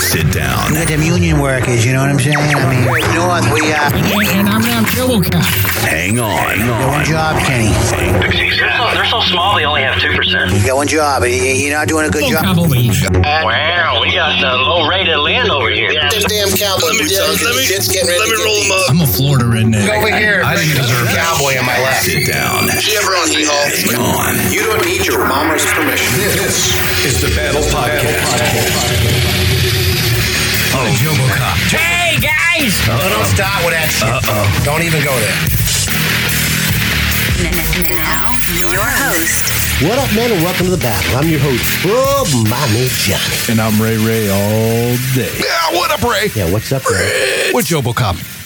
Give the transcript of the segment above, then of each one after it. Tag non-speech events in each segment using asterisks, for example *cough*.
Sit down. We got them union workers, you know what I'm saying? I mean, North, we, uh, And, and I'm now Robocop. Hang on. got one job, Kenny. They're so, they're so small, they only have 2%. You got one job. You- You're not doing a good job. Cavalry. Wow, we got the low rated land over here. Them damn cowboys. Let me, let me, Shit's getting ready let me roll get them up. I'm a Florida redneck. Over here. I didn't deserve that. cowboy on my left. Sit down. Chevron, Hang Hee-Haw. on. You don't need your mama's permission. This is the Battle Podcast. Oh, Jobocop. Hey guys! Oh, don't start with that shit. Uh-oh. Don't even go there. Now, your host, What up, man, and welcome to the battle. I'm your host, Bro Mommy Johnny. And I'm Ray Ray all day. Yeah, what up, Ray? Yeah, what's up, Ray? With Jobocop.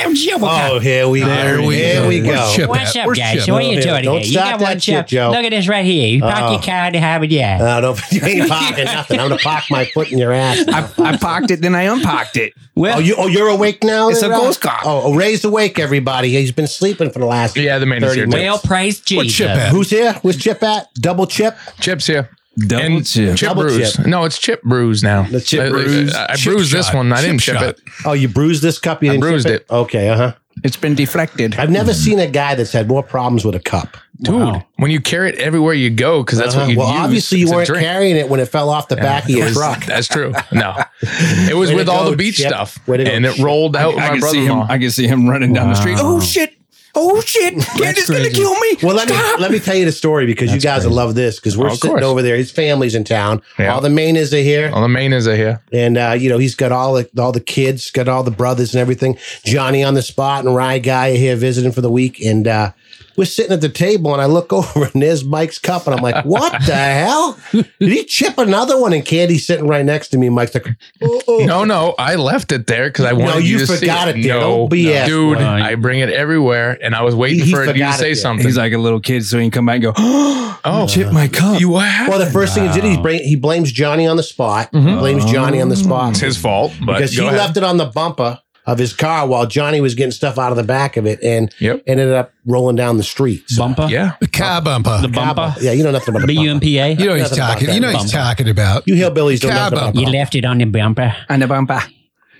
I am Oh, here we There go. we Here go. we Where's go. Chip What's at? up, Where's guys? Chip? So what are you doing don't here? You start got that one shit, chip. Joe. Look at this right here. You park Oh. your car to have it, yeah. Uh, don't, you ain't parking *laughs* nothing. I'm gonna park my foot in your ass. I, I parked it, then I unparked it. well, Oh, you, oh, you're awake now? It's then, a Rob? ghost car. Oh, oh, Ray's awake, everybody. He's been sleeping for the last Yeah, the man 30 here, minutes. well, praise Jesus. Chip at? Who's here? Where's Chip at? Double Chip? Chips here. Double and chip. Chip Double bruise. chip. No, it's chip bruise now. The chip I- I- bruise. I, Chip bruised this one. I Chip didn't chip shot. it. Oh, you bruised this cup? You I didn't chip bruised it. Okay, uh huh. It's been deflected. I've never seen a guy that's had more problems with a cup. Dude, when you carry it everywhere you go, because that's Uh-huh. what you well, use. obviously you to weren't carrying it when it fell off the back of your was- truck. That's true. *laughs* No, it was Way with all go, the beach Chip. stuff, Way to go, and it rolled out I my can see him. brother-in-law. I can see him running down the street. Oh shit! Oh shit! *laughs* Candace's gonna crazy. kill me. Well, let me let me tell you the story because you guys will love this because we're Of sitting course. over there. His family's in town. Yeah. All the Mainers are here, All the main are here. and uh, you know he's got all the all the kids, got all the brothers and everything. Johnny on the spot and Rye guy are here visiting for the week, and uh, we're sitting at the table, and I look *laughs* over and there's Mike's cup, and I'm like, "What the hell? Did he chip another one?" And Candy's sitting right next to me. Mike's like, oh, oh. No, no, I left it there because I wanted you you to forgot see it there. No, Don't BS, dude, boy. I bring it everywhere, and I was waiting He for you to forgot it say something. He's like a little kid, so he can come back and go. *gasps* oh, chip my cup. You what happened? Well, the first thing he did, he, bring, he blames Johnny on the spot. He mm-hmm. blames Johnny on the spot. it's his fault, but because he ahead. left it on the bumper of his car while Johnny was getting stuff out of the back of it and Yep. ended up rolling down the street. So, Bumper? Yeah, The car bumper. The bumper? yeah, you know nothing about the bumper. B-U-M-P-A? you know he's talking. You know he's talking about. You hillbillies don't know Car about bumper. You left it on the bumper. On the bumper.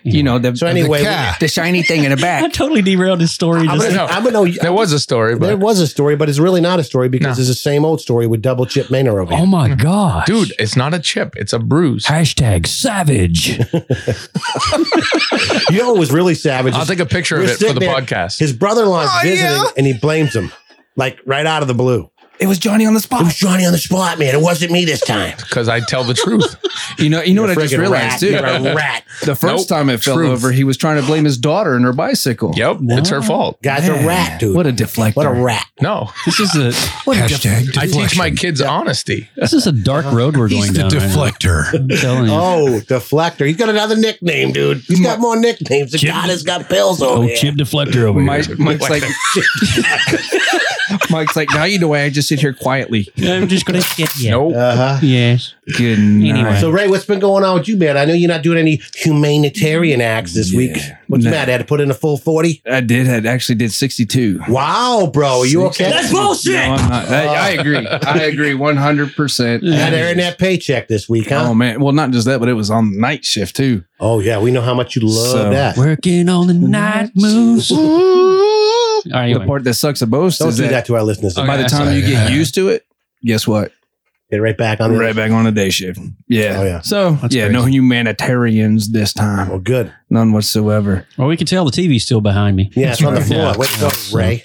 You know the So anyway, the, *laughs* the shiny thing in the back. *laughs* I totally derailed his story. I'm gonna, I'm gonna know. there was a story, there but was a story, but it's really not a story because No. it's the same old story with double chip manor over oh here. my hmm. god, dude, it's not a chip; it's a bruise. Hashtag savage. *laughs* You know what was really savage? I'll take a picture of we're it for the there, podcast. His brother-in-law's Oh, visiting yeah? and he blames him. Like right out of the blue. It was Johnny on the spot. It was Johnny on the spot, man. It wasn't me this time. *laughs* Because I tell the truth. You know, you know what I just realized rat. too. You're a rat. The first Nope. time it fell Truth. over, he was trying to blame his daughter and her bicycle. Yep, it's her fault. Guy's a rat, dude. What a deflector. What a rat. No, This is a *laughs* Hashtag I teach my kids honesty. this is a dark road we're going He's the down. right now. deflector. I'm you. *laughs* Oh, deflector. He's got another nickname, dude. He's got more nicknames. The Chip- God has got pills over Oh, here. chip deflector over Mike, here. Mike's like, Mike's like, now you know why I just sit here quietly. I'm just gonna *laughs* get you. Nope. Uh-huh. Yes. Good Anyway. night. So Ray, what's been going on with you, man? I know you're not doing any humanitarian acts this week. What's the No. matter? Had to put in a full 40? I did. I actually did 62. Wow, bro. Are you okay? That's bullshit. No, I'm not. I, I agree. I agree 100%. Had to earn that paycheck this week, huh? Oh, man. Well, not just that, but it was on night shift too. Oh, yeah. We know how much you love So, that. Working on the night moves. All right, The part that sucks the most Don't is do that, that to our listeners. by the time you get sorry. used to it, guess what? Get right back on the Right back on the day shift. Yeah. Oh, yeah. So, That's yeah, no crazy. humanitarians this time. Well, good. None whatsoever. Well, we can tell the TV's still behind me. Yeah, it's on the *laughs* floor. Yeah. Way to Ray.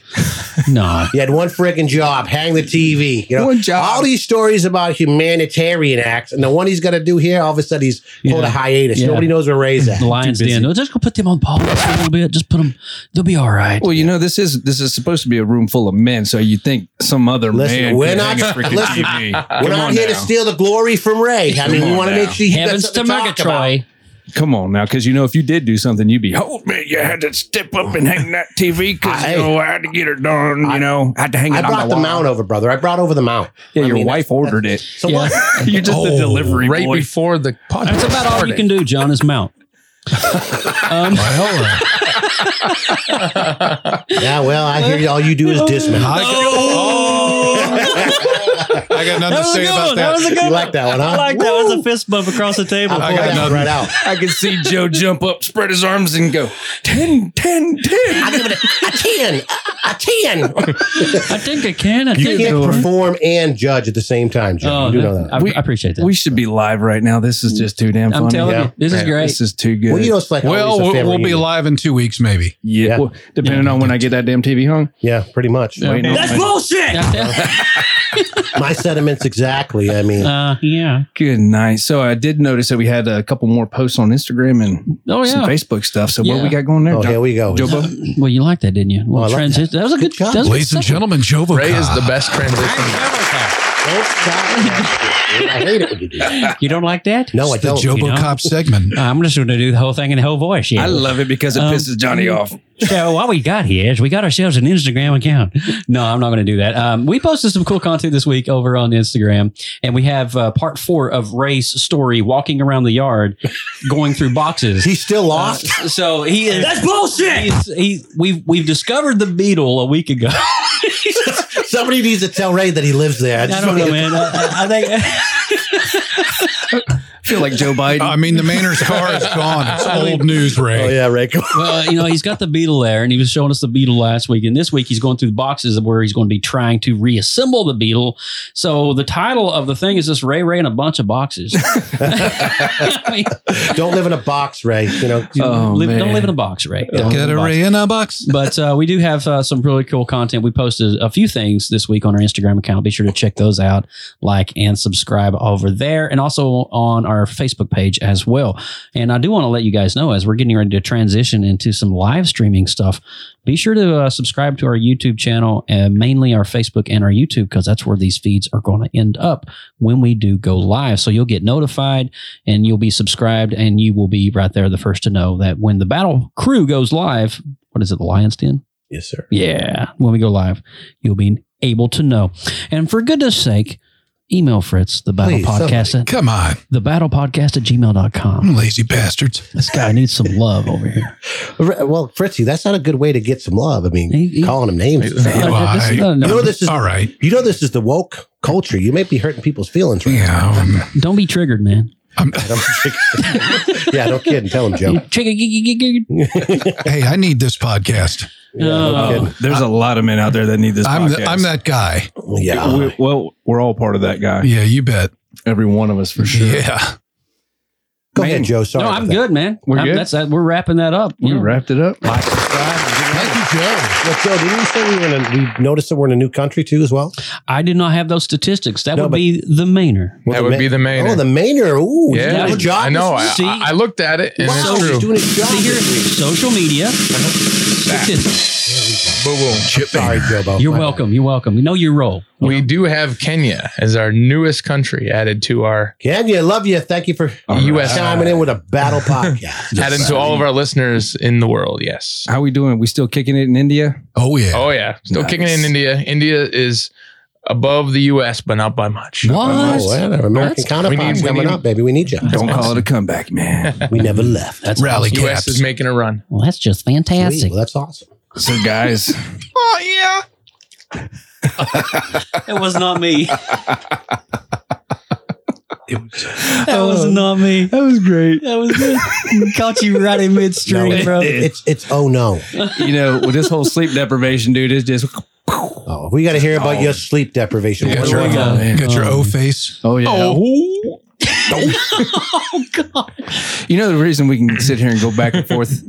No. You had one friggin' job, hang the TV. You know, One job. all these stories about humanitarian acts, and the one he's got to do here, all of a sudden he's pulled a hiatus. Yeah. Nobody knows where Ray's at. The Lions Too busy. Den. Just go put them on pause for a little bit. Just put them. They'll be all right. Well, you know, this is this is supposed to be a room full of men, so you think some other Listen, man we're could not- hang a freaking listen, TV. We're Come not on here to steal the glory from Ray. I mean, Come we want to make sure he's got Heavens to something talk about. Murgatroyd. Come on now, because you know if you did do something, you'd be, oh man, you had to step up and hang that TV because you know I had to get it done. you know, I had to hang it I on brought the, the wall. mount over, brother. I brought over the mount. Yeah, I your mean, wife ordered it. So Yeah. what? *laughs* You're just the delivery right boy. before the *laughs* podcast. That's about all you can do, John, is mount. *laughs* um, Yeah, well, I hear you. All you do is dismount. I got nothing That to was a say good about one. that. That was a good You one. like that one, huh? I like that. It was a fist bump across the table. I'll I got nothing. right out. I can see Joe jump up, spread his arms, and go 10, 10, 10. I give it a, a ten, a ten. I think I can. I You think can't I can. perform and judge at the same time, Joe. Oh, you do no, know that. I, I appreciate that. We should be live right now. This is just too damn funny. I'm telling Yeah. you, this is great. This is too good. well, you know, it's like Well, we'll, we'll be reunion. live in two weeks, maybe. yeah, Yeah. well, depending on when I get that damn TV hung. Yeah, pretty much. Waiting That's bullshit. *laughs* My sentiments exactly. I mean, uh, yeah. Good night. So I did notice that we had a couple more posts on Instagram and Oh some. Facebook stuff. So what we got going there? oh, Jo- here we go. Jobo? *laughs* Well, you liked that, didn't you? Well, Oh, I like transition. That. was a good, Good job. that was a good Ladies and gentlemen, Jovo. Ray is the best transition. Don't stop. I hate it when you do that. You don't like that? No, I the don't. Jobo you know? Cop segment. Uh, I'm just going to do the whole thing in the whole voice. Yeah. I love it because it Um, pisses Johnny off. So what we got here is we got ourselves an Instagram account. No, I'm not going to do that. Um, we posted some cool content this week over on Instagram, and we have uh, part four of Ray's story, walking around the yard, going through boxes. He's still lost. Uh, so he is. That's bullshit. He's, he we've we've discovered the beetle a week ago. *laughs* Somebody needs to tell Ray that he lives there. I just don't know, man. I, I think. *laughs* I feel like Joe Biden. I mean, the Maynard's car is gone. It's old news, Ray. Oh yeah, Ray. Come well, you know, he's got the beetle there, and he was showing us the beetle last week. And this week, he's going through the boxes where he's going to be trying to reassemble the beetle. So the title of the thing is just Ray Ray in a bunch of boxes. I *laughs* mean, Don't live in a box, Ray. You know. Oh, live, don't live in a box, Ray. Don't live Get in a a box. Ray in a box. But uh, we do have uh, some really cool content. We posted a few things this week on our Instagram account. Be sure to check those out, like and subscribe over there, and also on our Facebook page as well. And I do want to let you guys know as we're getting ready to transition into some live streaming stuff. Be sure to uh, subscribe to our YouTube channel, uh, mainly our Facebook and our YouTube, because that's where these feeds are going to end up when we do go live. So you'll get notified and you'll be subscribed, and you will be right there, the first to know that when the battle crew goes live. What is it, the Lions Den? Yes, sir. Yeah, when we go live, you'll be able to know. And for goodness sake, email Fritz, the battle Please, podcast at Come on, the battle podcast at gmail.com. lazy bastards. This guy needs some love over here. *laughs* Well, Fritzy, that's not a good way to get some love. I mean, He- he- calling him names. No, no, You know this is All right. You know this is the woke culture. You may be hurting people's feelings. Right Yeah. um, *laughs* don't be triggered, man. I'm, *laughs* yeah, no kidding. Tell him, Joe. Hey, I need this podcast. Yeah, no Oh. There's a lot of men out there that need this I'm, podcast. the, I'm that guy. Yeah. We- well, we're all part of that guy. Yeah, you bet. Every one of us for sure. Yeah. Go Man. ahead, Joe. Sorry. No, I'm that. good, man. We're I'm- good? That's that. We're wrapping that up. We You wrapped it up. like, subscribe. Thank you, Joe. Well, Joe, didn't you say we were in a, we noticed that we're in a new country too as well? I did not have those statistics. That No, would be the Mainer. That would be the main. Oh, the Mainer. Ooh, he's yeah, doing his job. I know. I, See? I, I looked at it, and Wow, it's true. doing his job. See here, social media statistics. Boom, boom. Chip Sorry, Joe. You're My bad. welcome. You're welcome. We know your role. We do have Kenya as our newest country added to our Kenya, love you. Thank you for U.S. chiming in with a battle *laughs* podcast. added to all of our listeners in the world. Yes. How we doing? We still kicking it in India? Oh, yeah. Oh yeah, still Nice. kicking in India. India is above the U.S., but not by much. What? Oh, well, our American That's- counterparts we need- we coming need- up, baby. We need you. Don't call it a comeback, man. *laughs* We never left. That's Rally awesome. U.S. caps. is making a run. Well, that's just Sweet. fantastic. Well, that's awesome. so, guys, *laughs* Oh yeah. *laughs* It was not me. It was, that was not me. that was great. That was good. Caught you right in No, midstream, it- bro. it's it's oh no. You know, with this whole sleep deprivation, dude, is just. Oh, we got to hear about your sleep deprivation. You got your, do got? man. got your O face. Oh yeah. oh, *laughs* oh *laughs* God! You know the reason we can sit here and go back and forth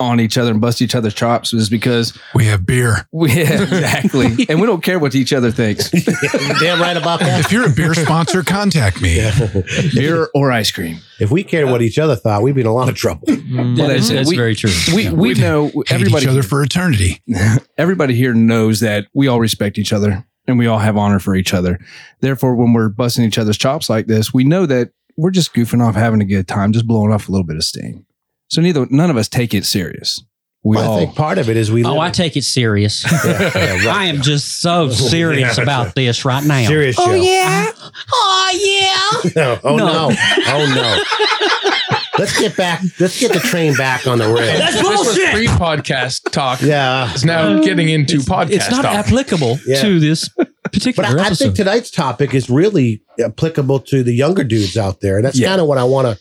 on each other and bust each other's chops is because We have beer. *laughs* we yeah, exactly, *laughs* and we don't care what each other thinks, *laughs* You're damn right about that. If you're a beer sponsor, contact me. beer or ice cream. If we cared what each other thought, we'd be in a lot of trouble. Mm, that's, that's that's We- very true. We we know Hate everybody each other for eternity. everybody here knows that we all respect each other and we all have honor for each other. Therefore, when we're busting each other's chops like this, we know that we're just goofing off, having a good time, just blowing off a little bit of steam. So neither none of us take it serious. We Well, I all think part of it is we. Oh, live- I take it serious. *laughs* Yeah, yeah, right. *laughs* I am just so *laughs* serious about this right now. serious. Oh, Joe. yeah. Oh yeah. No, oh No. no. Oh no. Let's get back. Let's get the train back on the rail. That's This was pre-podcast talk. Yeah. it's now um, getting into podcast It's not talk. applicable Yeah. to this particular But I, I think tonight's topic is really applicable to the younger dudes out there. And that's Yeah. kind of what I want to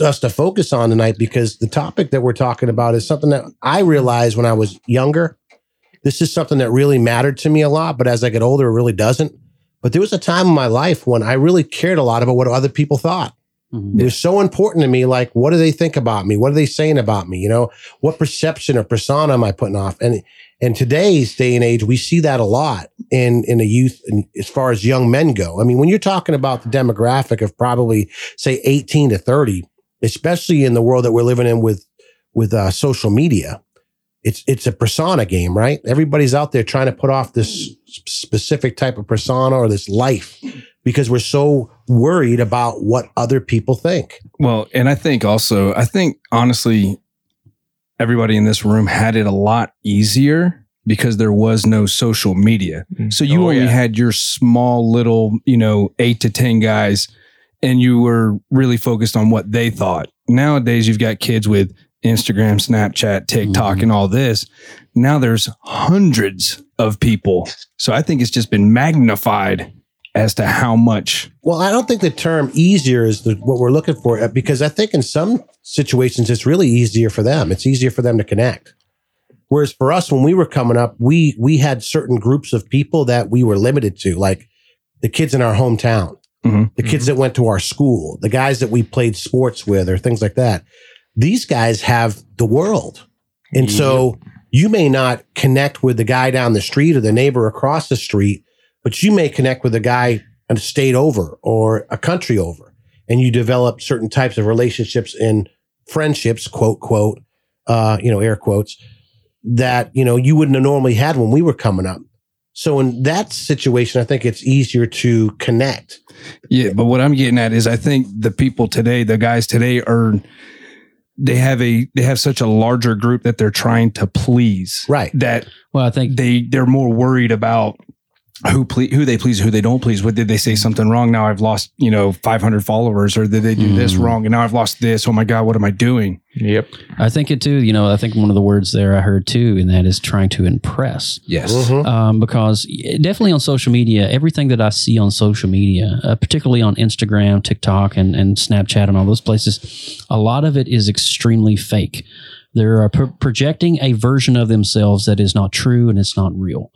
us to focus on tonight because the topic that we're talking about is something that I realized when I was younger. This is something that really mattered to me a lot, but as I get older, it really doesn't. But there was a time in my life when I really cared a lot about what other people thought. Mhm. It was so important to me. Like, what do they think about me? What are they saying about me? You know, what perception or persona am I putting off? And in today's day and age, we see that a lot in in the youth, and as far as young men go. I mean, when you're talking about the demographic of probably say 18 to 30, especially in the world that we're living in with with uh, social media, it's it's a persona game, right? Everybody's out there trying to put off this specific type of persona or this life because we're so worried about what other people think. Well, and I think also, I think honestly, everybody in this room had it a lot easier because there was no social media. So you Oh, only yeah. had your small little, you know, eight to 10 guys, and you were really focused on what they thought. Nowadays, you've got kids with Instagram, Snapchat, TikTok, Mhm. and all this. Now there's hundreds of people. So I think it's just been magnified as to how much. Well, I don't think the term easier is the, what we're looking for uh, because I think in some situations it's really easier for them. It's easier for them to connect. Whereas for us, when we were coming up, we we had certain groups of people that we were limited to, like the kids in our hometown, Mhm. the kids that went to our school, the guys that we played sports with, or things like that. These guys have the world, and so you may not connect with the guy down the street or the neighbor across the street, but you may connect with a guy a state over or a country over, and you develop certain types of relationships and friendships, quote quote, uh, you know, air quotes, that you know you wouldn't have normally had when we were coming up. So in that situation, I think it's easier to connect. Yeah, but what I'm getting at is I think the people today, the guys today are they have a they have such a larger group that they're trying to please. Right. That well, I think they they're more worried about who ple- who they please, who they don't please. What did they say something wrong? Now I've lost, you know, 500 followers or did they do this Mm. wrong and now I've lost this. Oh my god, what am I doing? Yep. I think it too. You know, I think one of the words there I heard too, and that is trying to impress. Yes. Mhm. um, because definitely on social media, everything that I see on social media, uh, particularly on Instagram, TikTok, and, and Snapchat, and all those places, a lot of it is extremely fake. They're uh, pro- projecting a version of themselves that is not true and it's not real,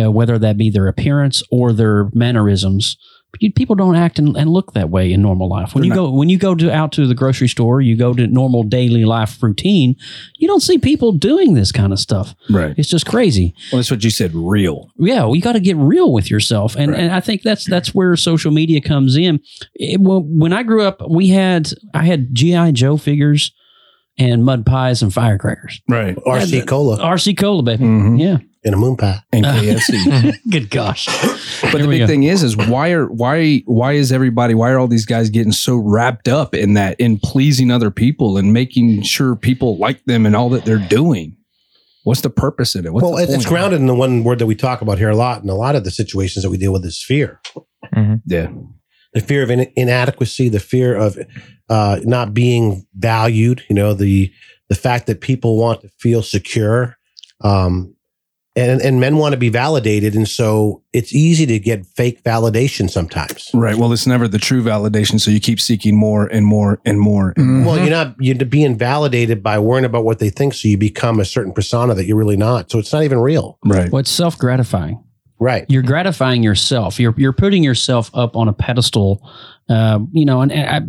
uh, whether that be their appearance or their mannerisms. You- People don't act and, and look that way in normal life. When They're you go when you go to out to the grocery store, you go to normal daily life routine. You don't see people doing this kind of stuff. Right. It's just crazy Well, that's what you said, real. yeah, well, you got to get real with yourself, and Right. and I think that's that's where social media comes in. It, well, when I grew up, we had I had GI Joe figures and mud pies and firecrackers. Right. RC Cola RC Cola, baby. Mhm. Yeah. and a moon pie. And KFC. *laughs* Good gosh. But There the big go. thing is, is why are why why is everybody why are all these guys getting so wrapped up in that in pleasing other people and making sure people like them and all that they're doing? What's the purpose in it? What's well, the it's, it's point? grounded in the one word that we talk about here a lot, and a lot of the situations that we deal with is fear. Yeah, the fear of in- inadequacy, the fear of uh, not being valued. You know, the the fact that people want to feel secure, um, and and men want to be validated, and so it's easy to get fake validation sometimes. right. Well, it's never the true validation, so you keep seeking more and more and more. and more. Well, you're not you're being validated by worrying about what they think, so you become a certain persona that you're really not. So it's not even real, Right. Well, it's self gratifying. Right? You're gratifying yourself. You're you're putting yourself up on a pedestal. Uh, you know, and, and I,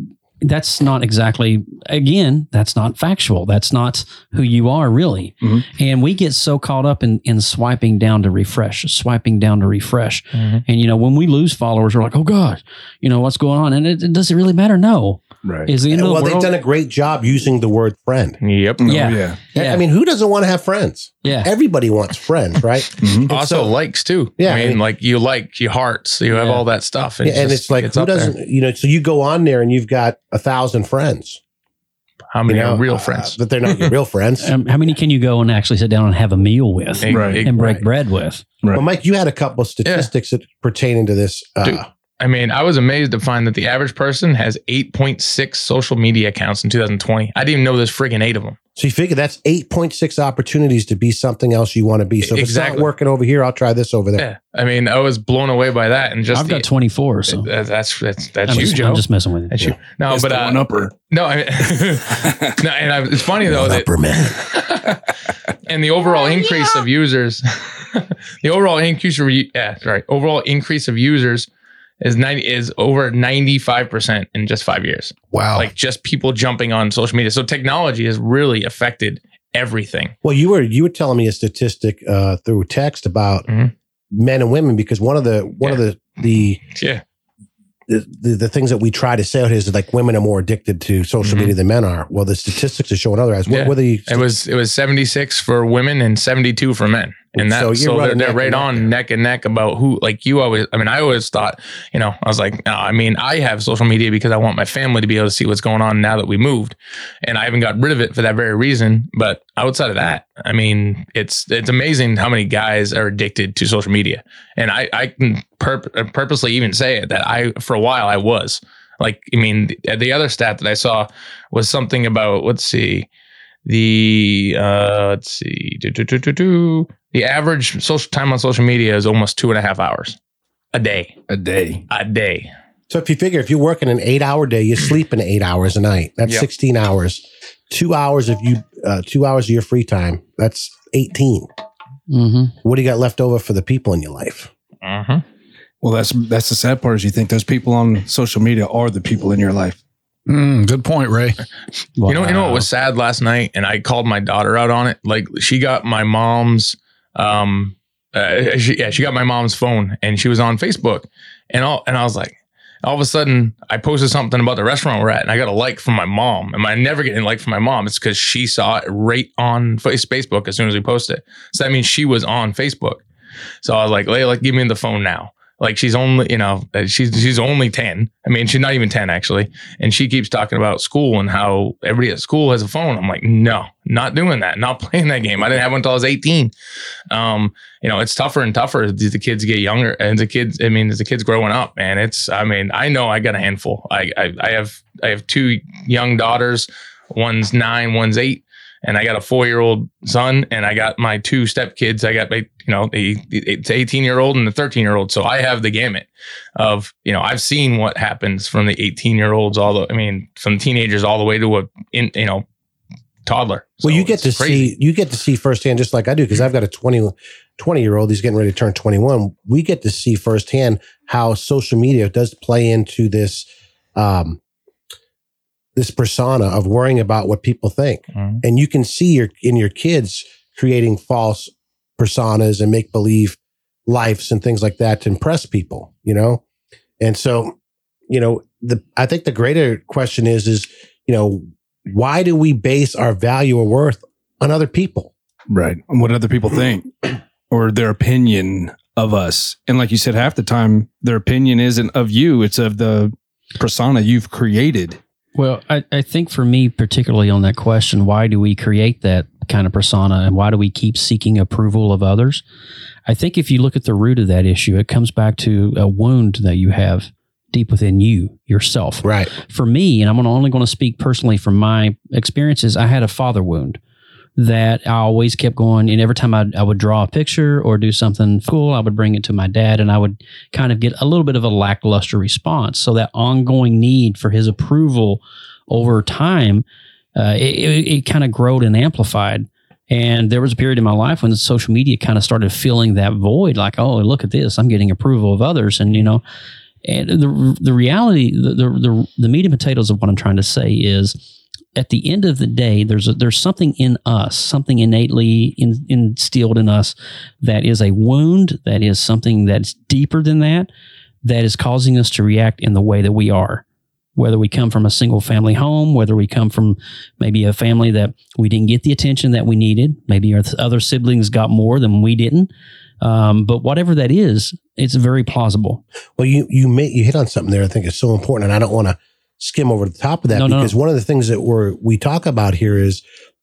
that's not exactly. Again, that's not factual. That's not who you are really. Mhm. And we get so caught up in in swiping down to refresh, swiping down to refresh. Mhm. And you know, when we lose followers, we're like, oh god, you know what's going on? And it, it does it really matter? No. Right. Is the end of well, the they've done a great job using the word friend. Yep. Oh, yeah. yeah. yeah. I mean, who doesn't want to have friends? yeah. Everybody wants friends, right? *laughs* Mhm. Also so- likes too. Yeah, I mean, I mean- like you like you hearts, you have all that stuff. Yeah, and just it's like gets who doesn't, you know? So you go on there and you've got a thousand friends. How You many know, are real uh, friends? but they're not your real *laughs* friends. Um, how many can you go and actually sit down and have a meal with Right. and break right. bread with? Right. Well, Mike, you had a couple of statistics that pertaining to this. Uh, Dude. I mean, I was amazed to find that the average person has 8.6 social media accounts in 2020. I didn't even know there's friggin' eight of them. So you figure that's 8.6 opportunities to be something else you want to be. So if it's Exactly. not working over here, I'll try this over there. Yeah, I mean, I was blown away by that, and just I've the- got 24, so that- that's that's that's I'm, you, just, Joe. I'm just messing with you. that's you. No, It's but the uh, one upper. no, I mean, *laughs* no, and I, it's funny though that Upper man. *laughs* and the overall increase of users, *laughs* the overall increase of yeah, sorry, overall increase of users is ninety is over ninety five percent in just five years. Wow. Like just people jumping on social media. So technology has really affected everything. Well, you were you were telling me a statistic uh, through text about Mhm. men and women because one of the one of the the Yeah, the, the, the things that we try to say out here is like women are more addicted to social Mhm. media than men are. Well, the statistics are showing otherwise. What Yeah. whether you it was it was seventy six for women and seventy two for men. And that So so, they're, they're right neck on neck and neck about who like you always I mean I always thought you know I was like no I mean I have social media because I want my family to be able to see what's going on now that we moved. And I haven't got rid of it for that very reason but outside of that I mean it's it's amazing how many guys are addicted to social media. And I I can purp- purposely even say it that I for a while I was. Like I mean the, the other stat that I saw was something about let's see the uh let's see do, do, do, do, do. The average social time on social media is almost two and a half hours a day A day. a day So if you figure if you're working an eight hour day, you sleep in eight hours a night. That's Yep. 16 hours. Two hours of you, uh, two hours of your free time. That's 18. hmm What do you got left over for the people in your life? uh-huh. Well, that's that's the sad part is you think those people on social media are the people in your life. Mm, good point, Ray. you know you know what was sad last night and i called my daughter out on it like she got my mom's um uh, she, yeah she got my mom's phone and she was on facebook. And all and i was like all of a sudden i posted something about the restaurant we're at and i got a like from my mom. Am i never getting a like from my mom. It's because she saw it right on facebook as soon as we posted. So that means she was on facebook. So i was like layla give me the phone now like she's only you know uh, she's she's only 10 i mean she's not even 10 actually and she keeps talking about school and how everybody at school has a phone. I'm like, no, not doing that, not *laughs* playing that game. I didn't have one until I was 18. Um, you know, it's tougher and tougher as the kids get younger and the kids, I mean, as the kids growing up, man, it's, I mean, I know I got a handful. I, I, I have, I have two young daughters. One's nine, one's eight. And I got a four year old son, and I got my two step kids. I got, my, you know, the it's 18 year old and the 13 year old. So I have the gamut of you know I've seen what happens from the 18 year olds all the I mean from teenagers all the way to a in you know toddler. Well, you get to crazy. see you get to see firsthand, just like I do, because I've got a 20, 20 year old. He's getting ready to turn twenty one. We get to see firsthand how social media does play into this, um, this persona of worrying about what people think, Mhm. and you can see your in your kids creating false personas and make believe lives and things like that to impress people. You know, and so you know the I think the greater question is is you know why do we base our value or worth on other people? Right. And what other people think *clears throat* or their opinion of us. And like you said, half the time their opinion isn't of you, it's of the persona you've created. Well, I, I think for me, particularly on that question, why do we create that kind of persona and why do we keep seeking approval of others? I think if you look at the root of that issue, it comes back to a wound that you have deep within you yourself. Right. For me, and I'm only going to speak personally from my experiences, I had a father wound that I always kept going. And every time I, I would draw a picture or do something cool, I would bring it to my dad and I would kind of get a little bit of a lackluster response. So that ongoing need for his approval over time, uh, it, it, it kind of growed and amplified. And there was a period in my life when social media kind of started filling that void, like, oh, look at this, I'm getting approval of others. And, you know, and the, the reality, the, the, the, the meat and potatoes of what I'm trying to say is at the end of the day, there's a, there's something in us, something innately in, instilled in us that is a wound, that is something that's deeper than that, that is causing us to react in the way that we are. Whether we come from a single family home, whether we come from maybe a family that we didn't get the attention that we needed, maybe our other siblings got more than we didn't. Um, but whatever that is, it's very plausible. Well, you you may, you hit on something there. I think is so important, and I don't want to skim over the top of that No, no, because no. one of the things that we're we talk about here is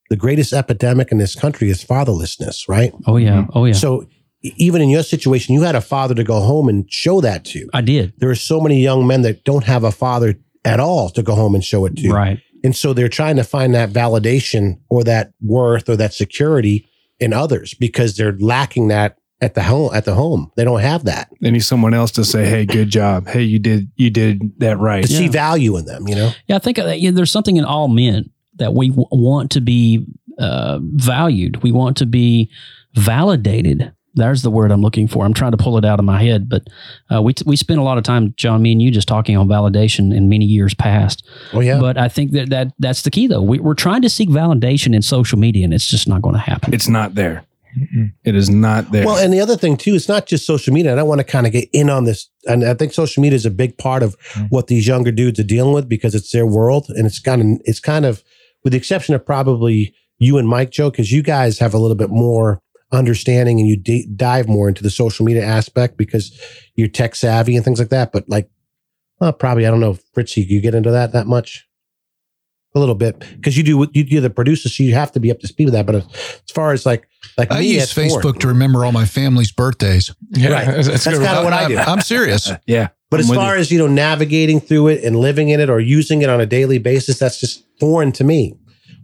the greatest epidemic in this country is fatherlessness, right? Oh yeah, mm-hmm. oh yeah. So even in your situation, you had a father to go home and show that to. I did. There are so many young men that don't have a father at all to go home and show it to. Right. And so they're trying to find that validation or that worth or that security in others because they're lacking that at the home at the home. They don't have that. They need someone else to say, "Hey, good job. Hey, you did you did that right." To see value in them, you know? Yeah, I think that, you there's something in all men that we w- want to be uh, valued. We want to be validated. There's the word I'm looking for. I'm trying to pull it out of my head, but uh, we we spent a lot of time, John, me and you, just talking on validation in many years past. Oh yeah. But I think that, that that's the key, though. We, we're trying to seek validation in social media, and it's just not going to happen. It's not there. It is not there. Well, and the other thing too, it's not just social media. I want to kind of get in on this. And I think social media is a big part of mm-hmm. what these younger dudes are dealing with because it's their world. And it's kind of, it's kind of, with the exception of probably you and Mike Joe, because you guys have a little bit more understanding and you d- dive more into the social media aspect because you're tech savvy and things like that. But like, well, probably, I don't know, Fritzy, you get into that that much? A little bit because you do you do the producer, so you have to be up to speed with that. But as, as far as like like I me use at four- Facebook to remember all my family's birthdays. Yeah, Right. that's, That's good. kinda what I do. I'm serious. *laughs* yeah. But I'm as far you. as you know, navigating through it and living in it or using it on a daily basis, that's just foreign to me.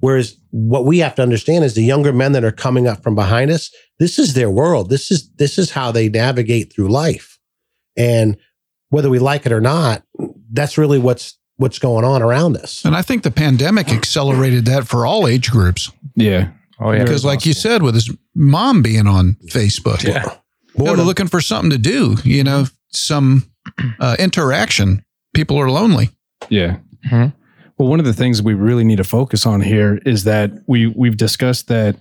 Whereas what we have to understand is the younger men that are coming up from behind us, this is their world. This is this is how they navigate through life. And whether we like it or not, that's really what's what's going on around us. And I think the pandemic accelerated that for all age groups. yeah. Oh yeah, Because, like you said, with his mom being on Facebook, Yeah. yeah, they're looking for something to do, you know, some uh, interaction. People are lonely. Yeah. Mhm. Well, one of the things we really need to focus on here is that we we've discussed that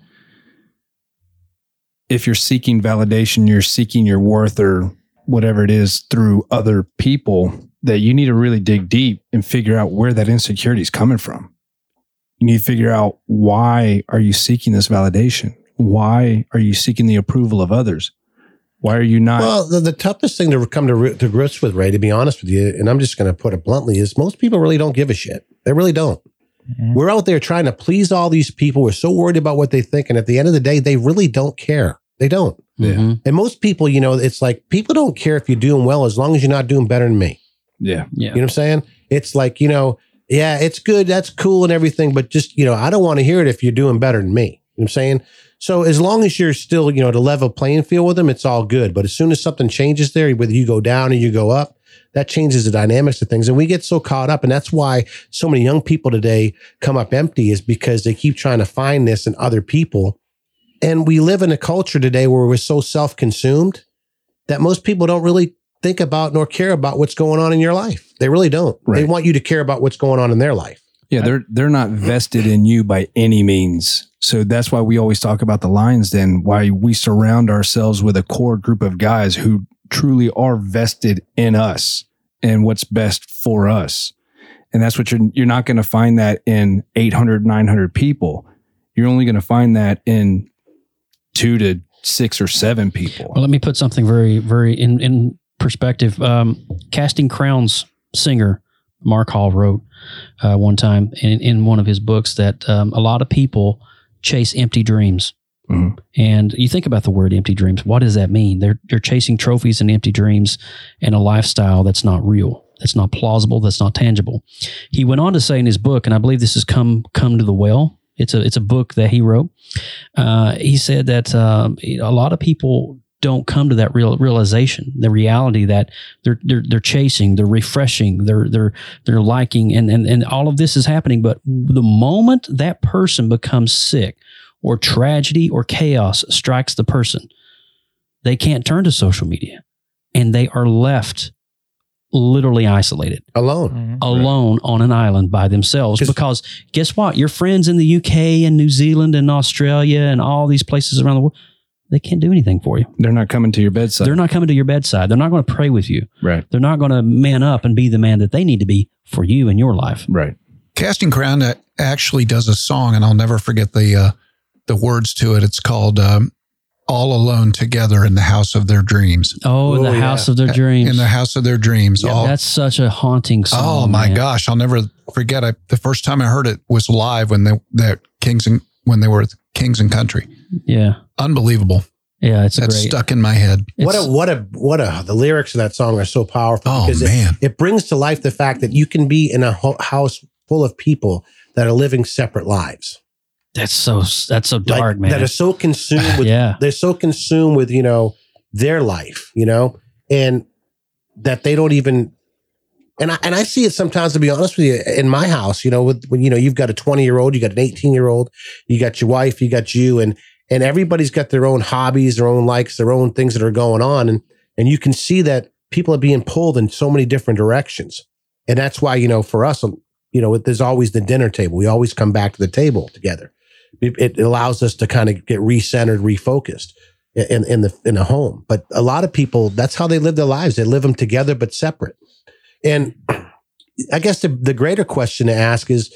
if you're seeking validation, you're seeking your worth or whatever it is through other people, that you need to really dig deep and figure out where that insecurity is coming from. You need to figure out why are you seeking this validation? Why are you seeking the approval of others? Why are you not? Well, the, the toughest thing to come to, to grips with, Ray, to be honest with you, and I'm just going to put it bluntly, is most people really don't give a shit. They really don't. We're out there trying to please all these people. We're so worried about what they think. And at the end of the day, they really don't care. They don't. Mhm. And most people, you know, it's like people don't care if you're doing well as long as you're not doing better than me. Yeah. Yeah. You know what I'm saying? It's like, you know, yeah, it's good. That's cool and everything. But just, you know, I don't want to hear it if you're doing better than me. You know what I'm saying? So as long as you're still, you know, at a level playing field with them, it's all good. But as soon as something changes there, whether you go down or you go up, that changes the dynamics of things. And we get so caught up. And that's why so many young people today come up empty is because they keep trying to find this in other people. And we live in a culture today where we're so self consumed that most people don't really think about nor care about what's going on in your life. They really don't. They want you to care about what's going on in their life. Yeah, they're they're not vested in you by any means. So that's why we always talk about the Lions Den, why we surround ourselves with a core group of guys who truly are vested in us and what's best for us. And that's what you're you're not going to find that in 800 900 people. You're only going to find that in 2 to 6 or 7 people. Well, let me put something very, very in, in perspective. Um, Casting Crowns singer Mark Hall wrote uh, one time in, in one of his books that um, a lot of people chase empty dreams. Mhm. And you think about the word empty dreams. What does that mean? They're they're chasing trophies and empty dreams and a lifestyle that's not real, that's not plausible, that's not tangible. He went on to say in his book, and I believe this has come come to the well. It's a it's a book that he wrote. Uh, he said that um, a lot of people don't come to that real realization, the reality that they're they're they're chasing, they're refreshing, they're they're they're liking, and and and all of this is happening. But the moment that person becomes sick, or tragedy or chaos strikes the person, they can't turn to social media, and they are left literally isolated Alone. Mm-hmm. alone on an island by themselves. because guess what your friends in the UK and New Zealand and Australia and all these places around the world they can't do anything for you They're not coming to your bedside. they're not coming to your bedside they're not going to pray with you right. they're not going to man up and be the man that they need to be for you in your life Right. Casting Crown actually does a song, and I'll never forget the uh, the words to it. It's called um, "All Alone Together in the House of Their Dreams." oh, in Oh, the yeah. house of their dreams In the house of their dreams. all, that's such a haunting song oh my man. gosh! I'll never forget. I, the first time I heard it was live when they that Kings and when they were Kings and Country. Yeah Unbelievable. yeah it's That's great stuck in my head. What a what a what a the lyrics of that song are so powerful Oh because it, man. it brings to life the fact that you can be in a ho- house full of people that are living separate lives. That's so that's so Like, dark, man. That are so consumed *sighs* with yeah. they're so consumed with you know their life, you know, and that they don't even. And I and I see it sometimes to be honest with you in my house, you know, with when you know you've got a twenty year old, you got an eighteen year old, you got your wife, you got you, and and everybody's got their own hobbies, their own likes, their own things that are going on, and and you can see that people are being pulled in so many different directions, and that's why you know for us, um, you know, there's always the dinner table. We always come back to the table together. It, allows us to kind of get recentered, refocused in in the in a home. But a lot of people, that's how they live their lives. They live them together but separate. And I guess the the greater question to ask is,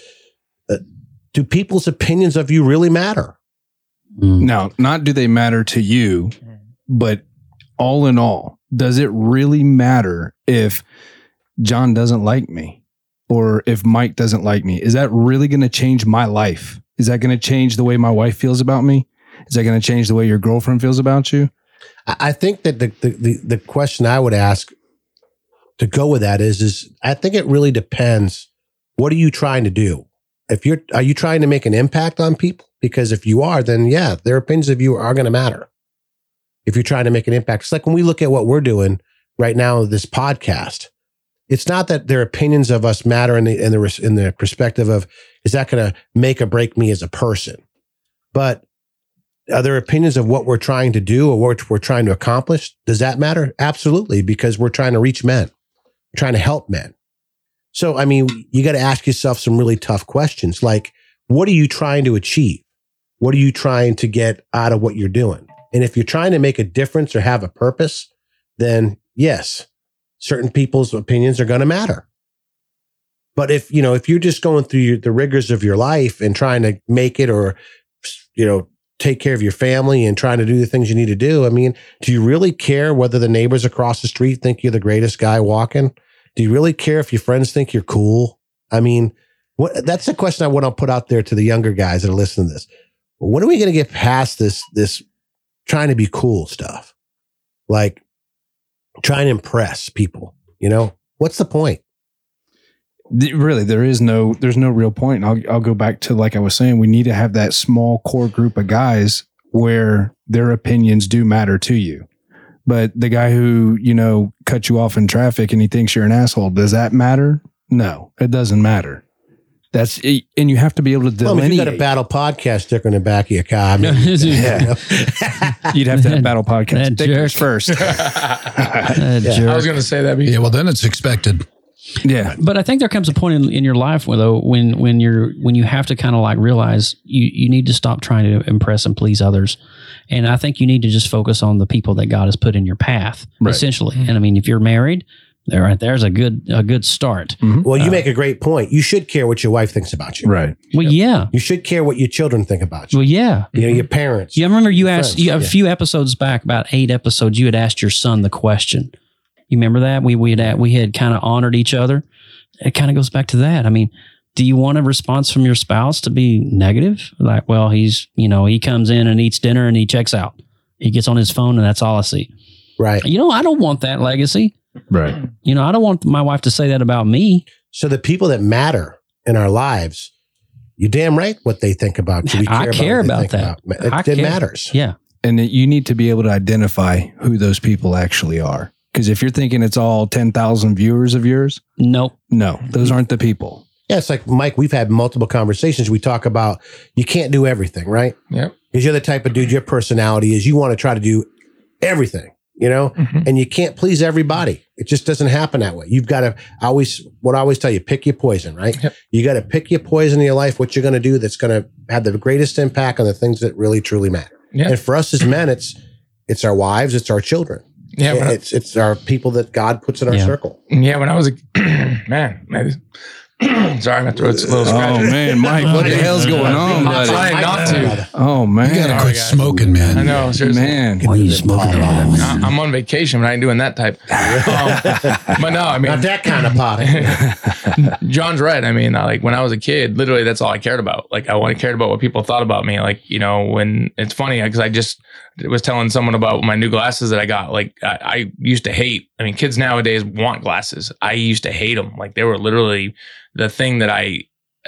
uh, do people's opinions of you really matter? Mm. Now, not do they matter to you, but all in all, does it really matter if John doesn't like me or if Mike doesn't like me? Is that really going to change my life? Is that going to change the way my wife feels about me? Is that going to change the way your girlfriend feels about you? I I think that the, the the the question I would ask to go with that is is I think it really depends. What are you trying to do? If you're are you trying to make an impact on people? Because if you are, then yeah, their opinions of you are going to matter. If you're trying to make an impact, it's like when we look at what we're doing right now, this podcast. It's not that their opinions of us matter in the in the in the perspective of is that going to make or break me as a person, but are there opinions of what we're trying to do or what we're trying to accomplish? Does that matter? Absolutely, because we're trying to reach men, we're trying to help men. So, I mean, you got to ask yourself some really tough questions like, what are you trying to achieve? What are you trying to get out of what you're doing? And if you're trying to make a difference or have a purpose, then yes, certain people's opinions are going to matter. But if, you know, if you're just going through your, the rigors of your life and trying to make it or, you know, take care of your family and trying to do the things you need to do. I mean, do you really care whether the neighbors across the street think you're the greatest guy walking? Do you really care if your friends think you're cool? I mean, what that's the question I want to put out there to the younger guys that are listening to this. When are we going to get past this this trying to be cool stuff? Like trying to impress people, you know? What's the point? Really, there is no, there's no real point. I'll, I'll go back to like I was saying, we need to have that small core group of guys where their opinions do matter to you. But the guy who, you know, cut you off in traffic and he thinks you're an asshole, does that matter? No, it doesn't matter. That's, and you have to be able to Well, if you got a battle podcast sticker in the back of your car, I mean, *laughs* yeah. *laughs* You'd have to have battle podcast That stickers first. *laughs* Yeah. I was going to say that. Yeah, well, then it's expected. Yeah. but I think there comes a point in, in your life where though when when you're when you have to kind of like realize you you need to stop trying to impress and please others, and I think you need to just focus on the people that God has put in your path Right. essentially. Mm-hmm. And I mean, if you're married, there right there's a good a good start. Mm-hmm. well, you uh, make a great point. You should care what your wife thinks about you. Right. Well, yeah, You should care what your children think about you. well, yeah. You know, mm-hmm. your parents. Yeah, I remember you asked friends, you, a yeah. few episodes back, about eight episodes. You had asked your son the question. You remember that we we had uh, we had kind of honored each other. It kind of goes back to that. I mean, do you want a response from your spouse to be negative? Like, well, he's you know he comes in and eats dinner and he checks out. He gets on his phone and that's all I see. Right. You know, I don't want that legacy. Right. You know, I don't want my wife to say that about me. So the people that matter in our lives, you're damn right what they think about you. We I care what they about think that. It, it matters. Yeah. and you need to be able to identify who those people actually are. Because if you're thinking it's all 10,000 viewers of yours, Nope. no, those aren't the people. Yeah, it's like Mike. We've had multiple conversations. We talk about you can't do everything, right? Yep. Because you're the type of dude. Your personality is you want to try to do everything, you know, Mhm. and you can't please everybody. It just doesn't happen that way. You've got to always what I always tell you: pick your poison, right? Yep. You got to pick your poison in your life. What you're going to do that's going to have the greatest impact on the things that really truly matter. Yeah. And for us as men, it's it's our wives, it's our children, Yeah. I, it's it's our people that God puts in our Yeah. circle. yeah. When I was a *clears throat* man. *clears throat* Sorry, my throat's a little Oh man, Mike, what the hell's going on, I'm buddy? trying not to. Oh man, You man, got to quit guys. smoking, man. I know. Seriously. man. Why are you smoking all that? I- I'm on vacation, but I ain't doing that type. *laughs* Um, but no, I mean, Not that kind of pot. *laughs* John's right. I mean, like when I was a kid, literally that's all I cared about. Like I wanted cared about what people thought about me. Like you know, when it's funny because I just was telling someone about my new glasses that I got. Like I, I used to hate. I mean, kids nowadays want glasses. I used to hate them. Like they were literally the thing that I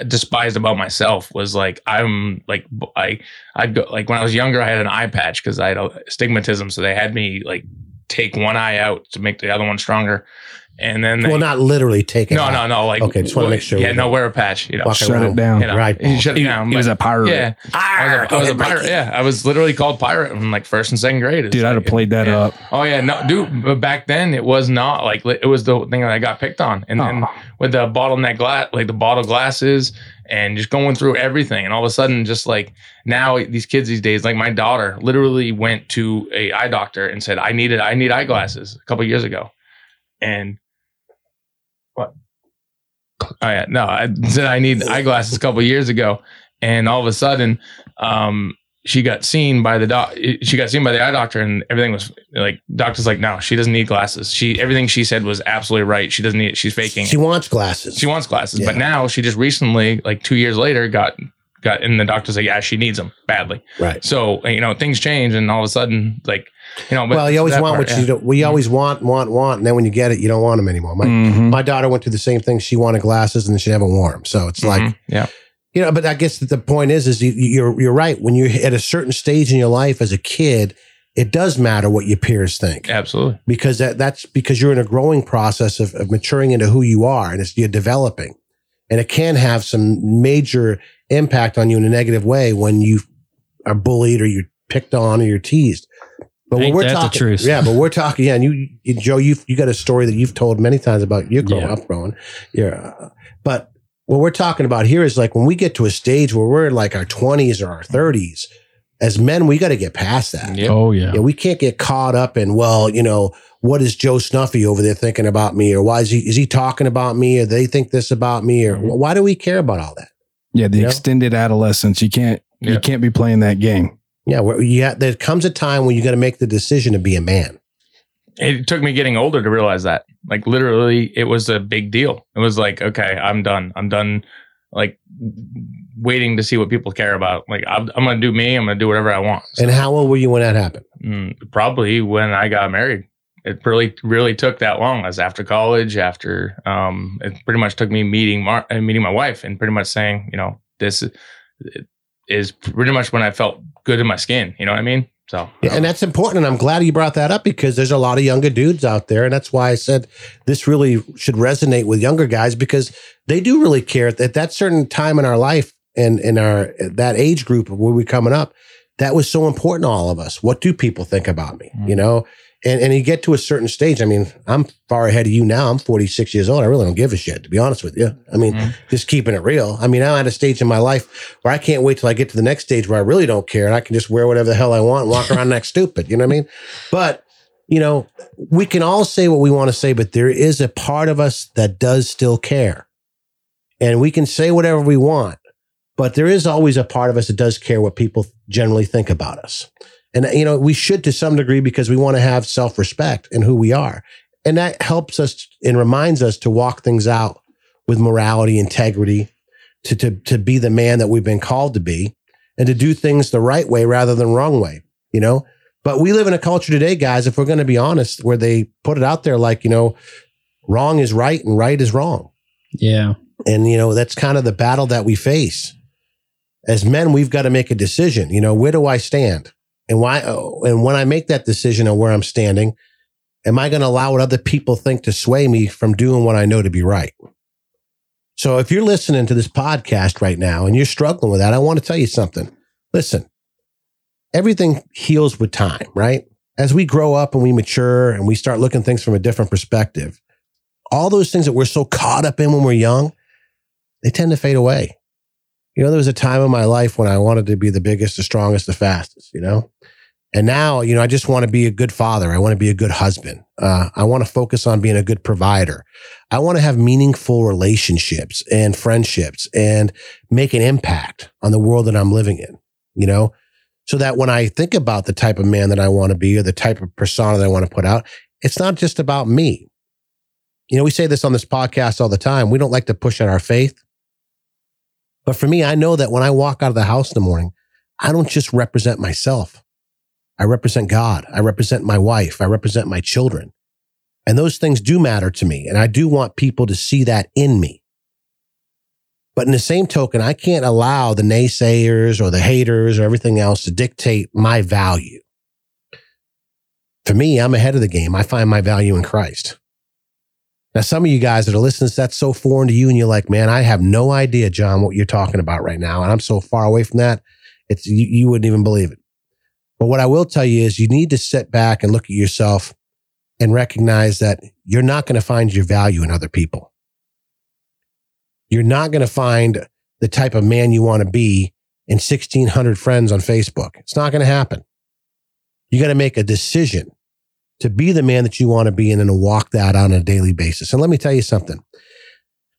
despised about myself was like I'm like I I'd go like when I was younger I had an eye patch because I had a stigmatism, so they had me like take one eye out to make the other one stronger, and then they, well, not literally take it. no out. no no like Okay, just wanna make sure yeah no wear a patch you know Shut around. it down. you know, Right. you shut it He, down he was a pirate. yeah I was a, I was a pirate yeah I was literally called pirate in like first and second grade It's Dude, I'd have played that yeah. up. Oh yeah, no, dude. But back then, it was not like it was the thing that I got picked on, and then Oh. with the bottleneck glass, like the bottle glasses, and just going through everything, and all of a sudden, just like now, these kids these days, like my daughter, literally went to a eye doctor and said, "I needed, I need eyeglasses." A couple years ago, and what? Oh yeah, no, I said I need *laughs* eyeglasses a couple years ago, and all of a sudden, um, she got seen by the doc. She got seen by the eye doctor, and everything was like, doctor's like, no, she doesn't need glasses. She everything she said was absolutely right. She doesn't need. it. She's faking. She wants glasses. She wants glasses, but now she just recently, like two years later, got got, and the doctor's like, yeah, she needs them badly. right. So you know, things change, and all of a sudden, like you know, well, you always want part, what yeah. you don't. We always want, want, want, and then when you get it, you don't want them anymore. My Mhm. my daughter went through the same thing. She wanted glasses, and she never wore them. So it's like Mhm. yeah, you know. But I guess the point is, is you, you're you're right. When you're at a certain stage in your life as a kid, it does matter what your peers think absolutely. because that that's because you're in a growing process of, of maturing into who you are, and it's, you're developing, and it can have some major impact on you in a negative way when you are bullied or you're picked on or you're teased. But when Ain't we're that the talking, truth? yeah, but we're talking, yeah, and you, you Joe, you you got a story that you've told many times about your growing Yeah. up, growing, yeah. uh, But what we're talking about here is like when we get to a stage where we're in like our twenties or our thirties, as men, we got to get past that. Yeah. Oh yeah. Yeah, we can't get caught up in well, you know, what is Joe Snuffy over there thinking about me, or why is he is he talking about me, or they think this about me, or Mhm. why do we care about all that? Yeah, the You know? extended adolescence. You can't Yeah. you can't be playing that game. Yeah, where you ha- there comes a time when you got to make the decision to be a man. it took me getting older to realize that like literally it was a big deal it was like okay i'm done i'm done like waiting to see what people care about like i'm, I'm gonna do me i'm gonna do whatever i want So, And how old were you when that happened? mm, probably when i got married it really really took that long as after college after um it pretty much took me meeting Mar- uh, meeting my wife and pretty much saying you know this is pretty much when i felt good in my skin you know what i mean so Yeah, and that's important. And I'm glad you brought that up because there's a lot of younger dudes out there. And that's why I said this really should resonate with younger guys because they do really care at that certain time in our life and in our that age group of where we're coming up. That was so important to all of us. What do people think about me? You know? And and you get to a certain stage. I mean, I'm far ahead of you now. I'm 46 years old. I really don't give a shit, to be honest with you. I mean, Mhm. just keeping it real. I mean, I'm at a stage in my life where I can't wait till I get to the next stage where I really don't care and I can just wear whatever the hell I want and walk around *laughs* next stupid. You know what I mean? But, you know, we can all say what we want to say, but there is a part of us that does still care. And we can say whatever we want, but there is always a part of us that does care what people generally think about us. And, you know, we should to some degree because we want to have self respect in who we are. And that helps us and reminds us to walk things out with morality, integrity, to, to, to be the man that we've been called to be and to do things the right way rather than wrong way, you know? But we live in a culture today, guys, if we're going to be honest, where they put it out there like, you know, wrong is right and right is wrong. Yeah. And, you know, that's kind of the battle that we face. As men, we've got to make a decision. You know, where do I stand? And why? oh, And when I make that decision on where I'm standing, am I going to allow what other people think to sway me from doing what I know to be right? So if you're listening to this podcast right now and you're struggling with that, I want to tell you something. Listen, everything heals with time, right? As we grow up and we mature and we start looking things from a different perspective, all those things that we're so caught up in when we're young, they tend to fade away. You know, there was a time in my life when I wanted to be the biggest, the strongest, the fastest, you know? And now, you know, I just want to be a good father. I want to be a good husband. Uh, I want to focus on being a good provider. I want to have meaningful relationships and friendships and make an impact on the world that I'm living in, you know? So that when I think about the type of man that I want to be or the type of persona that I want to put out, it's not just about me. You know, we say this on this podcast all the time. We don't like to push out our faith. But for me, I know that when I walk out of the house in the morning, I don't just represent myself. I represent God. I represent my wife. I represent my children. And those things do matter to me. And I do want people to see that in me. But in the same token, I can't allow the naysayers or the haters or everything else to dictate my value. For me, I'm ahead of the game. I find my value in Christ. Now, some of you guys that are listening, that's so foreign to you, and you're like, man, I have no idea, John, what you're talking about right now. And I'm so far away from that, it's you, you wouldn't even believe it. But what I will tell you is you need to sit back and look at yourself and recognize that you're not going to find your value in other people. You're not going to find the type of man you want to be in 1600 friends on Facebook. It's not going to happen. You got to make a decision to be the man that you want to be and to walk that on a daily basis. And let me tell you something.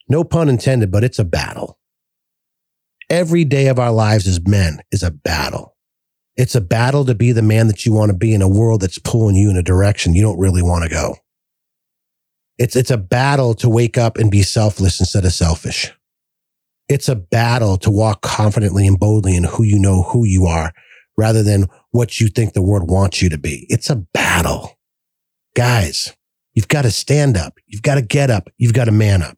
No pun intended, but it's a battle. Every day of our lives as men is a battle. It's a battle to be the man that you want to be in a world that's pulling you in a direction you don't really want to go. It's, it's a battle to wake up and be selfless instead of selfish. It's a battle to walk confidently and boldly in who you know who you are rather than what you think the world wants you to be. It's a battle. Guys, you've got to stand up. You've got to get up. You've got to man up.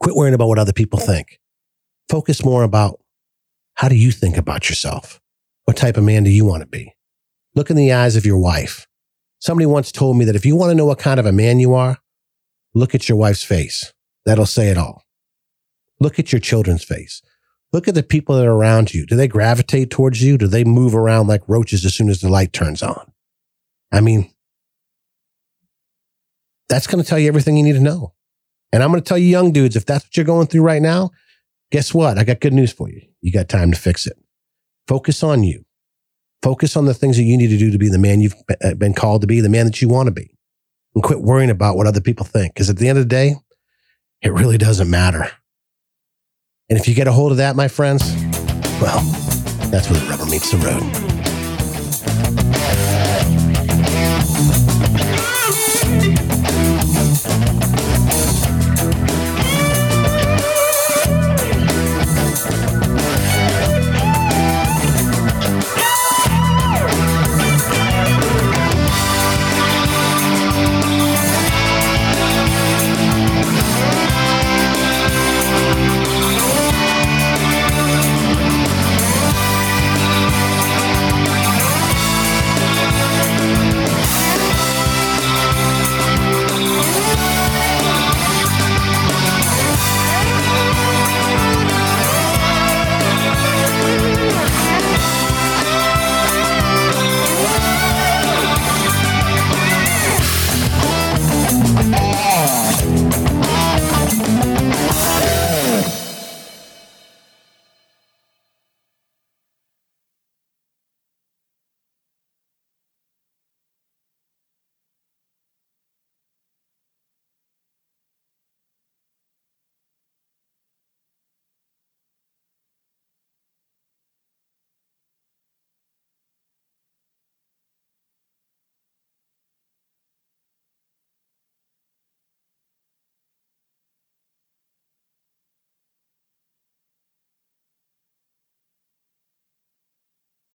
Quit worrying about what other people think. Focus more about how do you think about yourself? What type of man do you want to be? Look in the eyes of your wife. Somebody once told me that if you want to know what kind of a man you are, look at your wife's face. That'll say it all. Look at your children's face. Look at the people that are around you. Do they gravitate towards you? Do they move around like roaches as soon as the light turns on? I mean, that's going to tell you everything you need to know. And I'm going to tell you, young dudes, if that's what you're going through right now, guess what? I got good news for you. You got time to fix it. Focus on you. Focus on the things that you need to do to be the man you've uh, been called to be, the man that you want to be. And quit worrying about what other people think. Because at the end of the day, it really doesn't matter. And if you get a hold of that, my friends, well, that's where the rubber meets the road.